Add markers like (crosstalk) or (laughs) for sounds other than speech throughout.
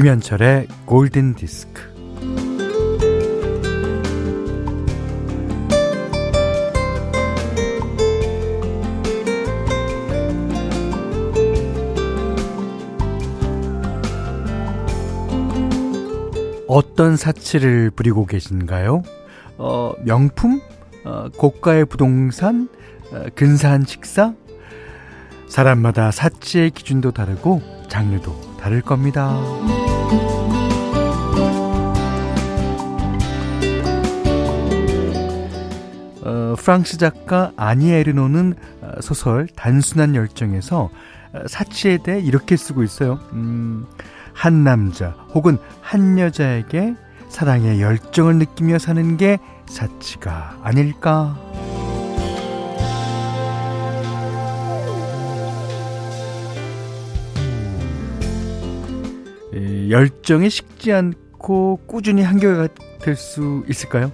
김현철의 골든 디스크. 어떤 사치를 부리고 계신가요? 어, 명품? 어, 고가의 부동산? 어, 근사한 식사? 사람마다 사치의 기준도 다르고 장르도 다를 겁니다. 어, 프랑스 작가 아니 에르노는 어, 소설 단순한 열정에서 어, 사치에 대해 이렇게 쓰고 있어요. 음, 한 남자 혹은 한 여자에게 사랑의 열정을 느끼며 사는 게 사치가 아닐까. 열정이 식지 않고 꾸준히 한결같을 수 있을까요?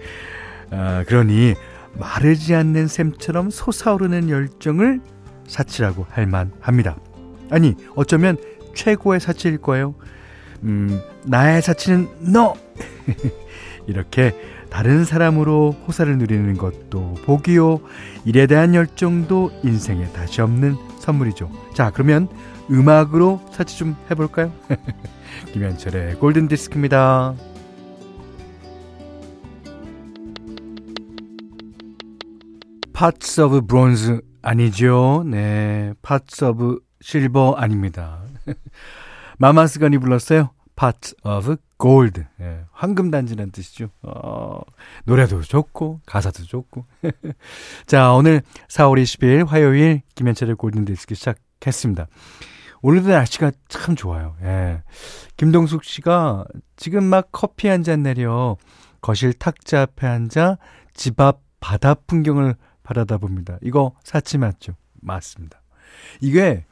(laughs) 아, 그러니 마르지 않는 샘처럼 솟아오르는 열정을 사치라고 할 만합니다. 아니, 어쩌면 최고의 사치일 거예요. 음, 나의 사치는 너! (laughs) 이렇게 다른 사람으로 호사를 누리는 것도 복이요. 일에 대한 열정도 인생에 다시 없는 선물이죠. 자, 그러면 음악으로 사치 좀 해볼까요? (laughs) 김현철의 골든 디스크입니다. Pots of Bronze 아니죠? 네, of Silver 아닙니다. (laughs) 마마스건이 불렀어요. Pots of Gold. 예, 황금 단지라는 뜻이죠. 어, 노래도 좋고, 가사도 좋고. (laughs) 자, 오늘 4월 20일 화요일 김현철의 골든 디스크 시작했습니다. 오늘도 날씨가 참 좋아요. 예. 김동숙 씨가 지금 막 커피 한 잔 내려 거실 탁자 앞에 앉아 집 앞 바다 풍경을 바라다 봅니다. 이거 사치 맞죠? 맞습니다. 이게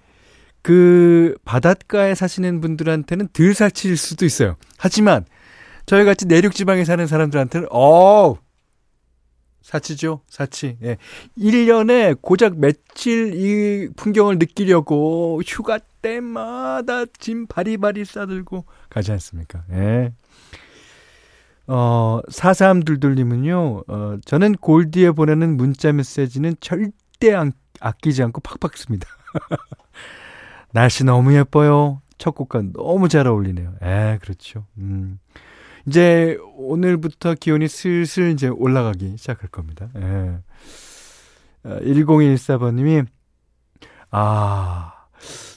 그 바닷가에 사시는 분들한테는 덜 사치일 수도 있어요. 하지만 저희 같이 내륙 지방에 사는 사람들한테는 어 사치죠. 사치. 예. 1년에 고작 며칠 이 풍경을 느끼려고 휴가 때마다 짐 바리바리 싸들고 가지 않습니까? 예. 어, 4322님은요, 어, 저는 골디에 보내는 문자 메시지는 절대 안, 아끼지 않고 팍팍 씁니다. (laughs) 날씨 너무 예뻐요. 첫 곡과 너무 잘 어울리네요. 에, 그렇죠. 음. 이제 오늘부터 기온이 슬슬 이제 올라가기 시작할 겁니다. 예. 1014번님이, 아,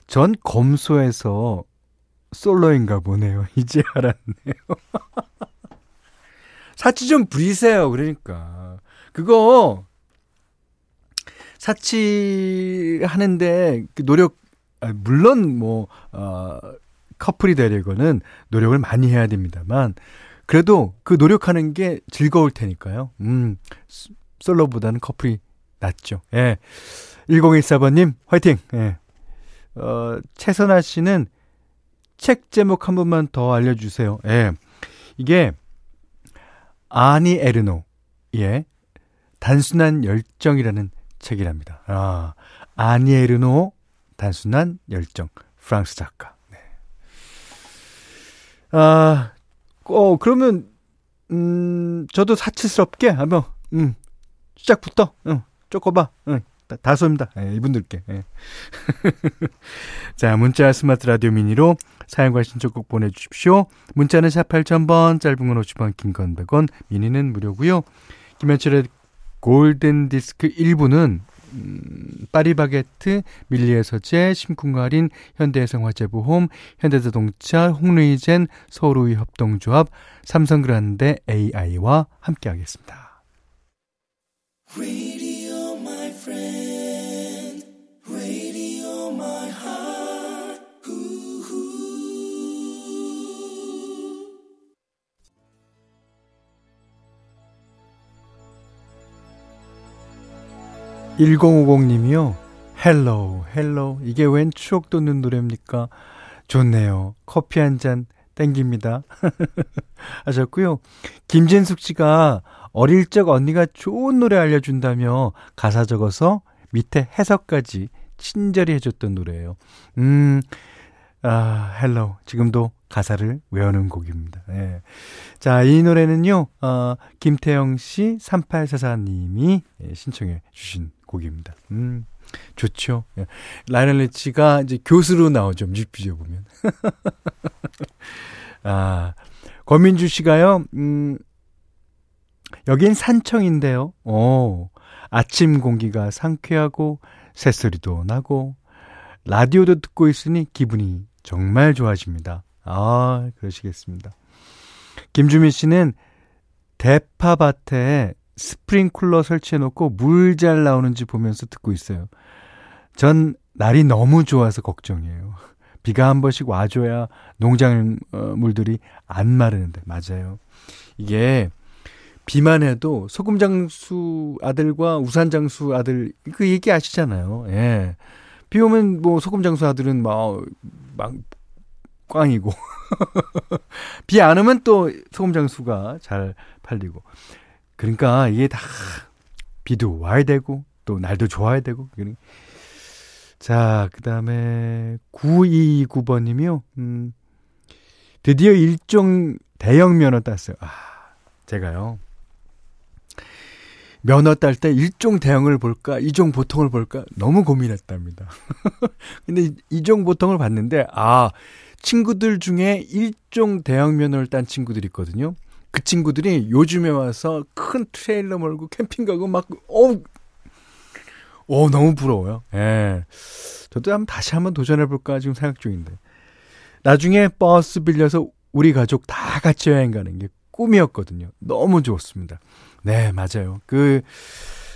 전 검소에서 솔로인가 보네요. (laughs) 이제 알았네요. (laughs) 사치 좀 부리세요. 그러니까. 그거, 사치 하는데 그 노력 아, 물론 뭐 어, 커플이 되려고는 노력을 많이 해야 됩니다만 그래도 그 노력하는 게 즐거울 테니까요. 음, 솔로보다는 커플이 낫죠. 예. 1014번님, 화이팅! 예. 어, 최선아 씨는 책 제목 한 번만 더 알려주세요. 예. 이게, 아니 에르노, 예. 단순한 열정이라는 책이랍니다. 아, 아니 에르노, 단순한 열정. 프랑스 작가. 네. 아, 어, 그러면, 음, 저도 사치스럽게 한번, 음, 시작부터, 응, 쪼꼬봐, 응, 다소입니다. 예, 이분들께. 예. (laughs) 자, 문자 스마트 라디오 미니로 사연과 신청곡 보내주십시오. 문자는 샵 8000번, 짧은 건 50원, 긴 건 100원, 미니는 무료고요 김현철의 골든 디스크 1부는 음, 파리바게트, 밀리의 서재, 심쿵할인, 현대해상화재보험, 현대자동차, 홍루이젠, 서울우이 협동조합, 삼성그란데 AI와 함께하겠습니다. (1050님이요) Hello Hello 이게 웬 추억 돋는 노래입니까? 좋네요. 커피 한 잔 땡깁니다. (laughs) 하셨고요. 김진숙 씨가 어릴 적 언니가 좋은 노래 알려준다며 가사 적어서 밑에 해석까지 친절히 해줬던 노래예요. 음 아, Hello. 지금도 가사를 외우는 곡입니다. 예. 자, 이 노래는요, 어, 김태영 씨, 3844님이 예, 신청해 주신 곡입니다. 음, 좋죠. 예. 라이널 리치가 이제 교수로 나오죠. 뮤직비디오 보면. (laughs) 아, 권민주 씨가요, 음, 여긴 산청인데요. 오, 아침 공기가 상쾌하고 새소리도 나고 라디오도 듣고 있으니 기분이 정말 좋아집니다. 아, 그러시겠습니다. 김주민 씨는 대파밭에 스프링쿨러 설치해놓고 물 잘 나오는지 보면서 듣고 있어요. 전 날이 너무 좋아서 걱정이에요. 비가 한 번씩 와줘야 농작물들이 안 마르는데, 맞아요. 이게 비만 해도 소금 장수 아들과 우산 장수 아들, 그 얘기 아시잖아요. 예. 비 오면 뭐 소금 장수 아들은 막, 막, 꽝이고. (laughs) 비 안 오면 또 소금 장수가 잘 팔리고. 그러니까 이게 다 비도 와야 되고, 또 날도 좋아야 되고. 자, 그 다음에 9229번 님이요. 음, 드디어 일종 대형 면허 땄어요. 아, 제가요. 면허 딸 때 일종 대형을 볼까, 이종 보통을 볼까 너무 고민했답니다. (laughs) 근데 이종 보통을 봤는데 아 친구들 중에 일종 대형 면허를 딴 친구들이 있거든요. 그 친구들이 요즘에 와서 큰 트레일러 몰고 캠핑 가고 막 어우 오 너무 부러워요. 예. 저도 한번 다시 한번 도전해 볼까 지금 생각 중인데. 나중에 버스 빌려서 우리 가족 다 같이 여행 가는 게 꿈이었거든요. 너무 좋습니다. 네, 맞아요. 그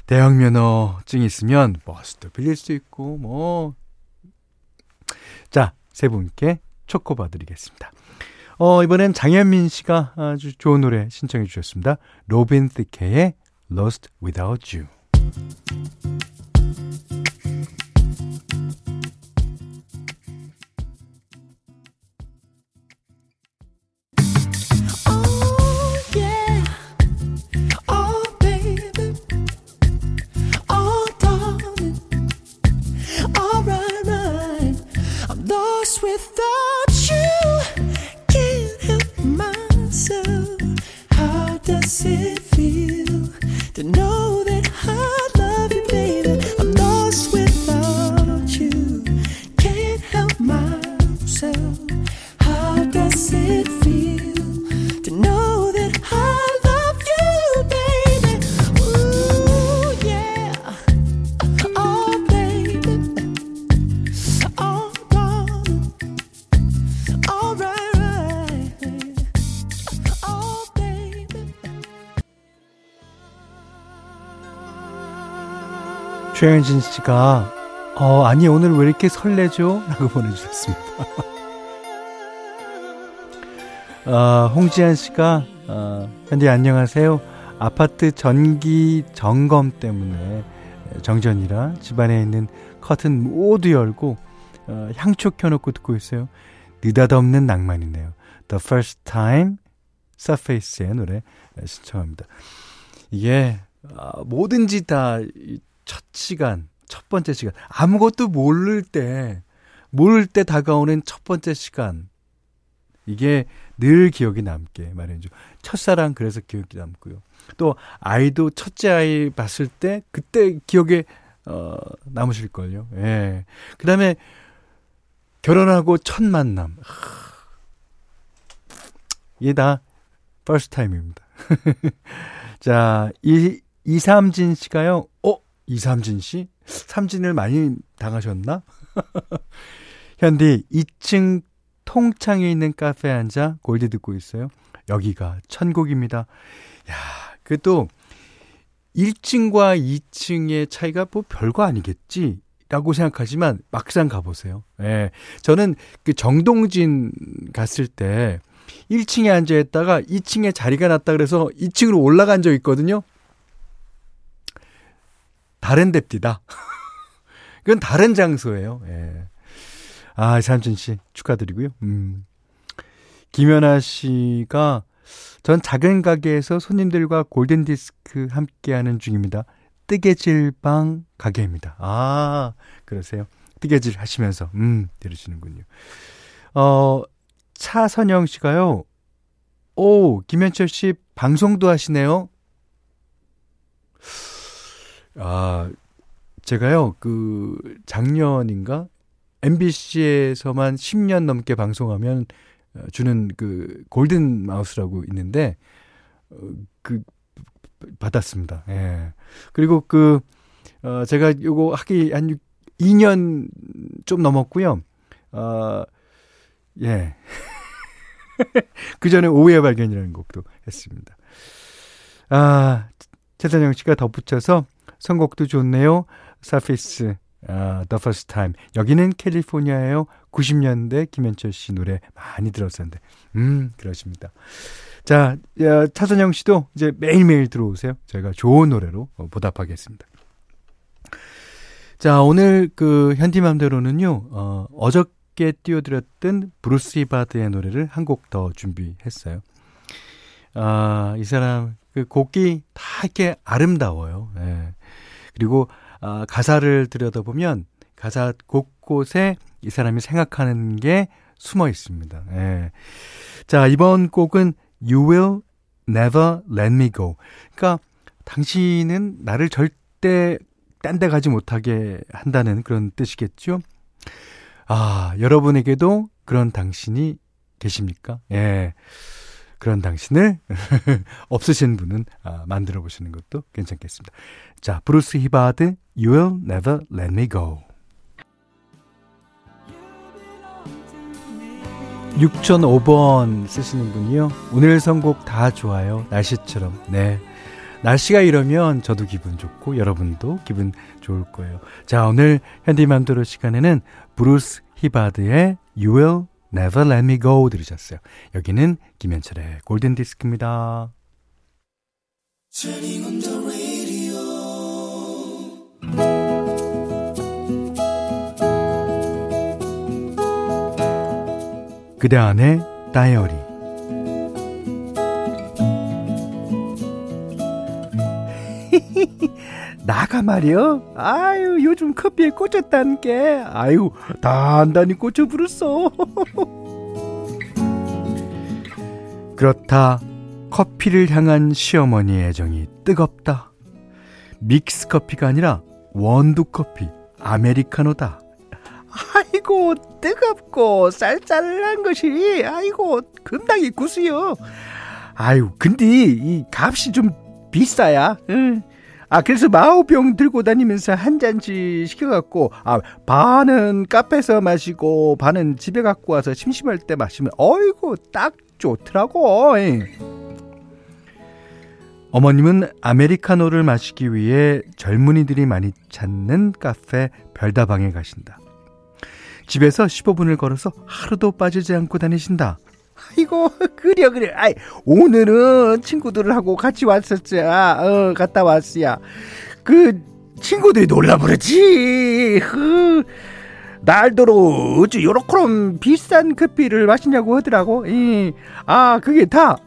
대형 면허증이 있으면 버스도 빌릴 수 있고 뭐 자, 세 분께 초코바 드리겠습니다. 어, 이번엔 장현민 씨가 아주 좋은 노래 신청해 주셨습니다. 로빈 티케의 Lost Without You. 최현진 씨가 어 아니 오늘 왜 이렇게 설레죠? 라고 보내주셨습니다. (laughs) 어, 홍지한 씨가 어, 현디 안녕하세요. 아파트 전기 점검 때문에 정전이라 집안에 있는 커튼 모두 열고 어, 향초 켜놓고 듣고 있어요. 느닷없는 낭만이네요. The First Time Surface의 노래 신청합니다. 이게 어, 뭐든지 다 첫 시간, 첫 번째 시간, 아무것도 모를 때, 모를 때 다가오는 첫 번째 시간. 이게 늘 기억이 남게 마련이죠. 첫사랑 그래서 기억이 남고요. 또 아이도 첫째 아이 봤을 때 그때 기억에 어 남으실걸요. 예. 그 다음에 결혼하고 첫 만남. 이게 다 First Time입니다. (laughs) 자, 이 이삼진 씨가요. 어, 이삼진 씨? 삼진을 많이 당하셨나? (laughs) 현디 2층 통창에 있는 카페에 앉아 골드 듣고 있어요. 여기가 천국입니다. 야, 그래도 1층과 2층의 차이가 뭐 별거 아니겠지? 라고 생각하지만 막상 가보세요. 예. 저는 그 정동진 갔을 때 1층에 앉아 있다가 2층에 자리가 났다 그래서 2층으로 올라간 적 있거든요. 다른 데입니다. (laughs) 그건 다른 장소예요. 예. 아, 삼진 씨 축하드리고요. 음. 김연아 씨가 전 작은 가게에서 손님들과 골든 디스크 함께 하는 중입니다. 뜨개질방 가게입니다. 아, 그러세요. 뜨개질 하시면서 음, 들으시는군요. 어, 차선영 씨가요. 오, 김현철 씨 방송도 하시네요. 아, 제가요, 그, 작년인가? MBC에서만 10년 넘게 방송하면 어, 주는 그 골든 마우스라고 있는데, 어, 그, 받았습니다. 예. 그리고 그, 어, 제가 요거 하기 한 2년 좀 넘었고요. 어, 예. (laughs) 그 전에 오후의 발견이라는 곡도 했습니다. 아, 최선영 씨가 덧붙여서 선곡도 좋네요. 사피스, 아, The First Time. 여기는 캘리포니아예요. 90년대 김현철 씨 노래 많이 들었었는데. 음, 그러십니다. 자, 차선영 씨도 이제 매일매일 들어오세요. 저희가 좋은 노래로 보답하겠습니다. 자, 오늘 그 현디맘대로는요, 어, 어저께 띄워드렸던 브루스 히바드의 노래를 한 곡 더 준비했어요. 아, 이 사람, 그 곡이 다 이렇게 아름다워요. 예. 그리고, 아, 가사를 들여다보면 가사 곳곳에 이 사람이 생각하는 게 숨어 있습니다. 예. 자, 이번 곡은 You Will Never Let Me Go. 그러니까 당신은 나를 절대 딴 데 가지 못하게 한다는 그런 뜻이겠죠. 아, 여러분에게도 그런 당신이 계십니까? 예. 그런 당신을 (laughs) 없으신 분은 아, 만들어 보시는 것도 괜찮겠습니다. 자, 브루스 히바드, You Will Never Let Me Go. 6005번 쓰시는 분이요. 오늘 선곡 다 좋아요. 날씨처럼. 네. 날씨가 이러면 저도 기분 좋고 여러분도 기분 좋을 거예요. 자, 오늘 현디맘대로 시간에는 브루스 히바드의 You Will Never Let Me Go 들으셨어요. 여기는 김현철의 골든 디스크입니다. 그대 안의 다이어리 (laughs) 나가 말이여. 아유 요즘 커피에 꽂혔단 게 아유 단단히 꽂혀 부었어 (laughs) 그렇다. 커피를 향한 시어머니의 애정이 뜨겁다. 믹스 커피가 아니라 원두 커피 아메리카노다. 아이고 뜨겁고 쌀쌀한 것이. 아이고 금당이 구수요 아유 근데 이 값이 좀 비싸야. 응. 아 그래서 마오병 들고 다니면서 한 잔씩 시켜갖고 아 반은 카페에서 마시고 반은 집에 갖고 와서 심심할 때 마시면 어이구 딱 좋더라고. 어머님은 아메리카노를 마시기 위해 젊은이들이 많이 찾는 카페 별다방에 가신다. 집에서 15분을 걸어서 하루도 빠지지 않고 다니신다. 아이고 그래 그래 아이 오늘은 친구들하고 같이 왔었자 어 갔다 왔어야. 그 친구들이 놀라버렸지. 흐 날도로 어찌 요렇게럼 비싼 커피를 마시냐고 하더라고. 이, 아 그게 다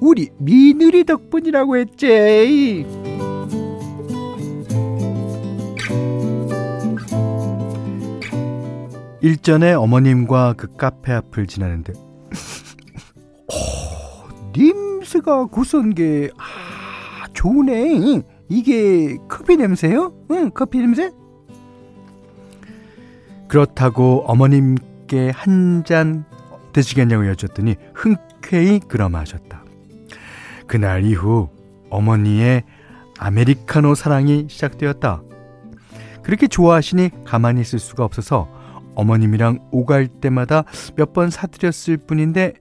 우리 미누리 덕분이라고 했지. 일전에 어머님과 그 카페 앞을 지나는데 (laughs) 냄새가 구수한 게, 아, 좋네. 이게 커피 냄새요? 응, 커피 냄새? 그렇다고 어머님께 한 잔 드시겠냐고 여쭸더니 흔쾌히 그러마 하셨다. 그날 이후 어머니의 아메리카노 사랑이 시작되었다. 그렇게 좋아하시니 가만히 있을 수가 없어서 어머님이랑 오갈 때마다 몇 번 사드렸을 뿐인데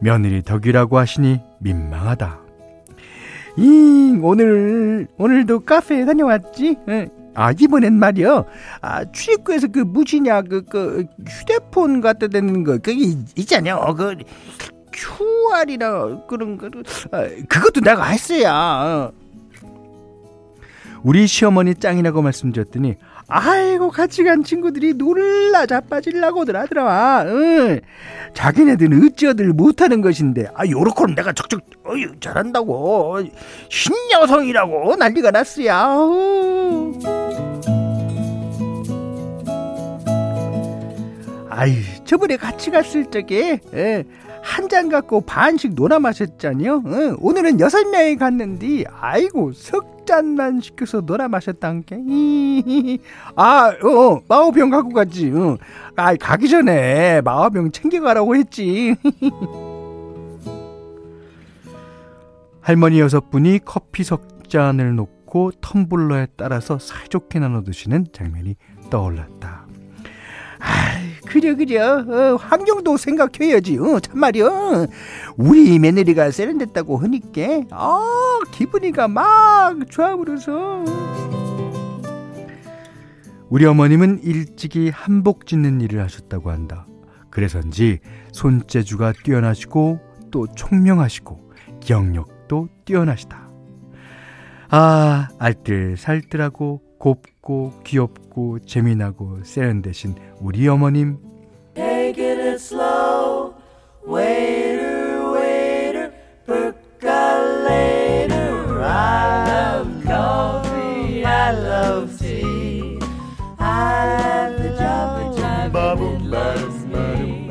며느리 덕이라고 하시니 민망하다. 이 오늘 오늘도 카페에 다녀왔지? 아 이번엔 말이야. 아 출입구에서 그 무시냐 그, 그 휴대폰 갖다 대는 거 그게 있잖아요. 그 QR이나 그런 거 아, 그것도 내가 했어야. 우리 시어머니 짱이라고 말씀드렸더니 아이고 같이 간 친구들이 놀라 자빠질라고들 하더라. 응. 자기네들은 어찌어들 못하는 것인데 아 요렇게는 내가 척척 어유 잘한다고 신여성이라고 난리가 났어야. 아유, 저번에 같이 갔을 적에 예, 한잔 갖고 반씩 놀아 마셨잖요. 어, 오늘은 여섯 명이 갔는데 아이고 석 잔만 시켜서 놀아 마셨단게. (laughs) 아, 어, 어, 마오병 갖고 갔지. 어. 아, 가기 전에 마오병 챙겨가라고 했지. (laughs) 할머니 여섯 분이 커피 석 잔을 놓고 텀블러에 따라서 사이좋게 나눠 드시는 장면이 떠올랐다. 그래 그래 어, 환경도 생각해야지. 어, 참말이야 우리 며느리가 세련됐다고 하니까 아 기분이가 막 좋아버려서. 우리 어머님은 일찍이 한복 짓는 일을 하셨다고 한다. 그래서인지 손재주가 뛰어나시고 또 총명하시고 기억력도 뛰어나시다. 아 알뜰살뜰하고 곱 고 귀엽고 재미나고 세련되신 우리 어머님. Taking it slow, waiter, waiter, percolator. I love coffee, I love tea. I love the job, job, bubble loves me.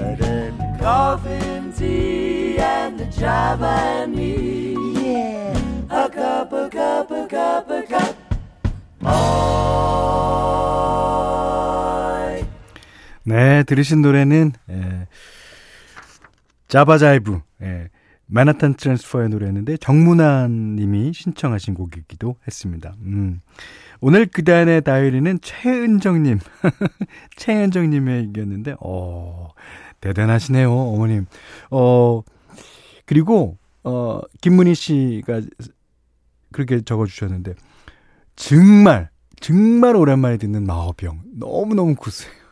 Coffee and tea and the Java and me. Yeah. A cup, a cup, a cup, a cup. 네, 들으신 노래는 예, 자바자이브 예, 마나탄 트랜스퍼의 노래였는데 정문환 님이 신청하신 곡이기도 했습니다. 음. 오늘 그단의 다이어리는 최은정 님. (laughs) 최은정 님의 얘기였는데 어, 대단하시네요, 어머님. 어, 그리고 어, 김문희 씨가 그렇게 적어 주셨는데 정말 정말 오랜만에 듣는 마어병 너무너무 구수해요.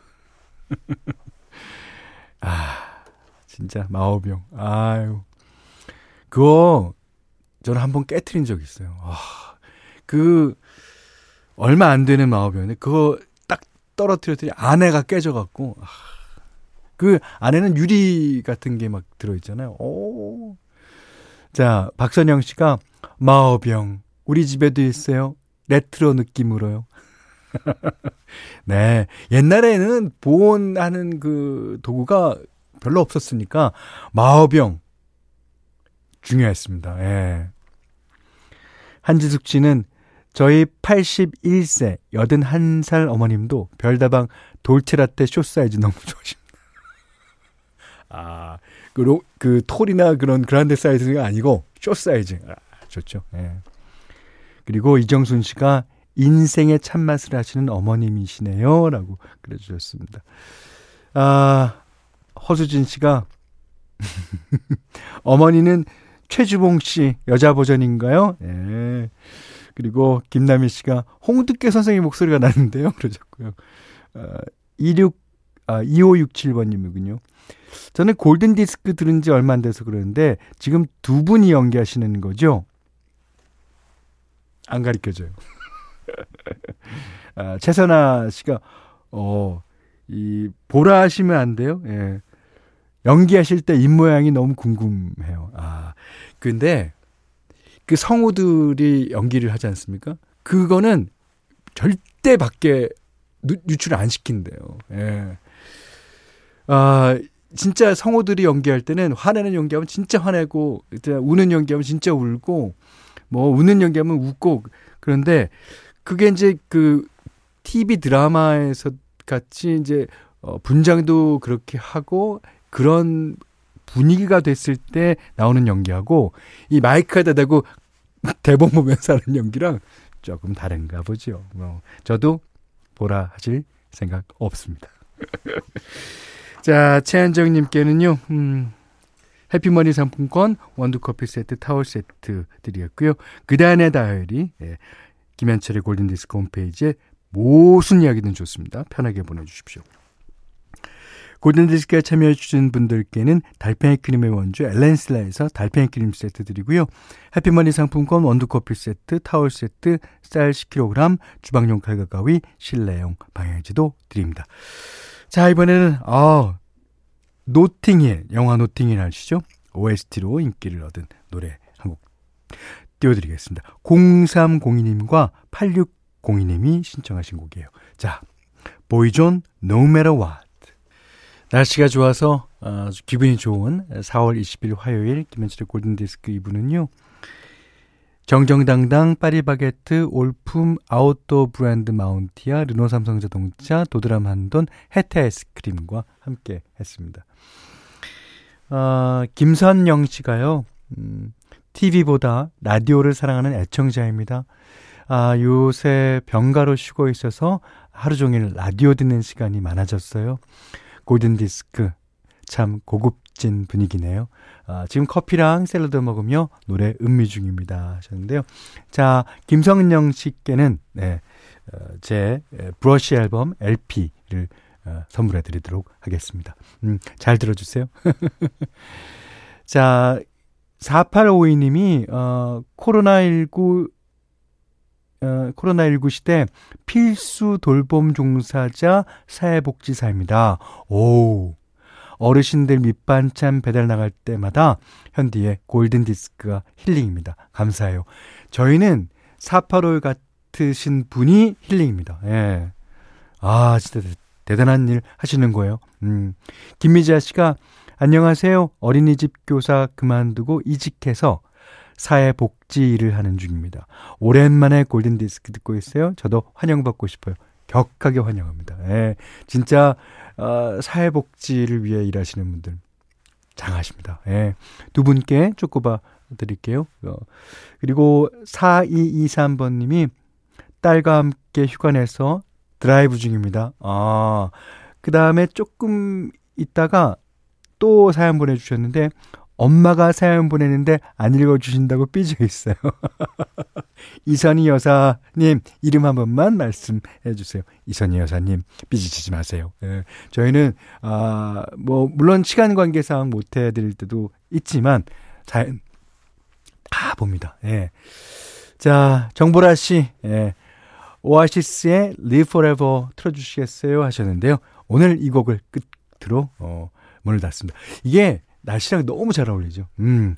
(laughs) 아, 진짜 마오병. 아유. 그거 저는 한 번 깨트린 적 있어요. 아, 그 얼마 안 되는 마오병인데 그거 딱 떨어뜨렸더니 안에가 깨져 갖고 아, 그 안에는 유리 같은 게 막 들어 있잖아요. 오. 자, 박선영 씨가 마호병 우리 집에도 있어요. 레트로 느낌으로요. (laughs) 네. 옛날에는 보온하는 그 도구가 별로 없었으니까 마호병 중요했습니다. 예. 한지숙 씨는 저희 81세 81살 어머님도 별다방 돌체라떼 쇼 사이즈 너무 (laughs) 좋아하십니다. 아, 그, 로, 그 톨이나 그런 그란데 사이즈가 아니고 쇼 사이즈. 아, 좋죠. 예. 그리고 이정순 씨가 인생의 참맛을 하시는 어머님이시네요. 라고 그래주셨습니다. 아, 허수진 씨가, (laughs) 어머니는 최주봉 씨 여자 버전인가요? 예. 그리고 김남희 씨가 홍두깨 선생님 목소리가 나는데요. (laughs) 그러셨고요. 아, 26, 아, 2567번님이군요. 저는 골든 디스크 들은 지 얼마 안 돼서 그러는데 지금 두 분이 연기하시는 거죠? 안 가르쳐줘요. 아, 최선아 씨가, 어, 이, 보라 하시면 안 돼요? 예. 연기하실 때 입 모양이 너무 궁금해요. 아, 근데 그 성우들이 연기를 하지 않습니까? 그거는 절대 밖에 유출 안 시킨대요. 예. 아, 진짜 성우들이 연기할 때는 화내는 연기하면 진짜 화내고, 우는 연기하면 진짜 울고, 뭐, 웃는 연기하면 웃고, 그런데 그게 이제 그 TV 드라마에서 같이 이제 어 분장도 그렇게 하고 그런 분위기가 됐을 때 나오는 연기하고 이 마이크에다 대고 (laughs) 대본 보면서 하는 연기랑 조금 다른가 보죠. 뭐 저도 보라 하실 생각 없습니다. (laughs) 자, 최한정 님께는요. 음 해피머니 상품권, 원두커피 세트, 타월 세트 드리겠고요. 그 다음에 다이어리 예, 김현철의 골든디스크 홈페이지에 무슨 이야기든 좋습니다. 편하게 보내주십시오. 골든디스크에 참여해주신 분들께는 달팽이 크림의 원주 엘렌슬라에서 달팽이 크림 세트 드리고요. 해피머니 상품권 원두커피 세트, 타월 세트, 쌀 10kg, 주방용 칼과 가위, 실내용 방향제도 드립니다. 자, 이번에는, 아, 노팅힐, 영화 노팅힐 아시죠? OST로 인기를 얻은 노래 한 곡 띄워드리겠습니다. 0302님과 8602님이 신청하신 곡이에요. 자, 보이존 No Matter What. 날씨가 좋아서 아주 기분이 좋은 4월 20일 화요일 김현철의 골든디스크 2부는요. 정정당당 파리바게트 올품 아웃도어 브랜드 마운티아 르노 삼성자동차 도드람 한돈 해태 아이스크림과 함께 했습니다. 아, 김선영 씨가요. 음, TV보다 라디오를 사랑하는 애청자입니다. 아, 요새 병가로 쉬고 있어서 하루 종일 라디오 듣는 시간이 많아졌어요. 골든 디스크. 참 고급진 분위기네요. 아, 지금 커피랑 샐러드 먹으며 노래 음미 중입니다. 하셨는데요. 자, 김성령 씨께는, 네, 어, 제 브러쉬 앨범 LP를 어, 선물해 드리도록 하겠습니다. 음, 잘 들어주세요. (laughs) 자, 4852님이, 어, 코로나19 어, 코로나19 시대 필수 돌봄 종사자 사회복지사입니다. 오. 어르신들 밑반찬 배달 나갈 때마다 현디의 골든 디스크가 힐링입니다. 감사해요. 저희는 485 같으신 분이 힐링입니다. 예. 아, 진짜 대단한 일 하시는 거예요. 음. 김미자 씨가 안녕하세요. 어린이집 교사 그만두고 이직해서 사회복지 일을 하는 중입니다. 오랜만에 골든디스크 듣고 있어요. 저도 환영받고 싶어요. 격하게 환영합니다. 예, 진짜 어, 사회복지를 위해 일하시는 분들 장하십니다. 예, 두 분께 쪼꼬바 드릴게요. 어, 그리고 4223번님이 딸과 함께 휴가 내서 드라이브 중입니다. 아, 그 다음에 조금 있다가 또 사연 보내주셨는데 엄마가 사연 보내는데 안 읽어주신다고 삐져 있어요. (laughs) 이선희 여사님 이름 한 번만 말씀해 주세요. 이선희 여사님 삐지치지 마세요. 예, 저희는 아뭐 물론 시간 관계상 못 해드릴 때도 있지만 잘 다 봅니다. 예. 자 정보라 씨 예. 오아시스의 Live Forever 틀어주시겠어요 하셨는데요. 오늘 이 곡을 끝으로 어, 문을 닫습니다. 이게 날씨랑 너무 잘 어울리죠. 음.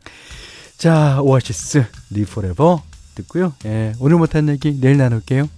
자, 오아시스, 리포레버 듣고요. 예, 오늘 못한 얘기 내일 나눌게요.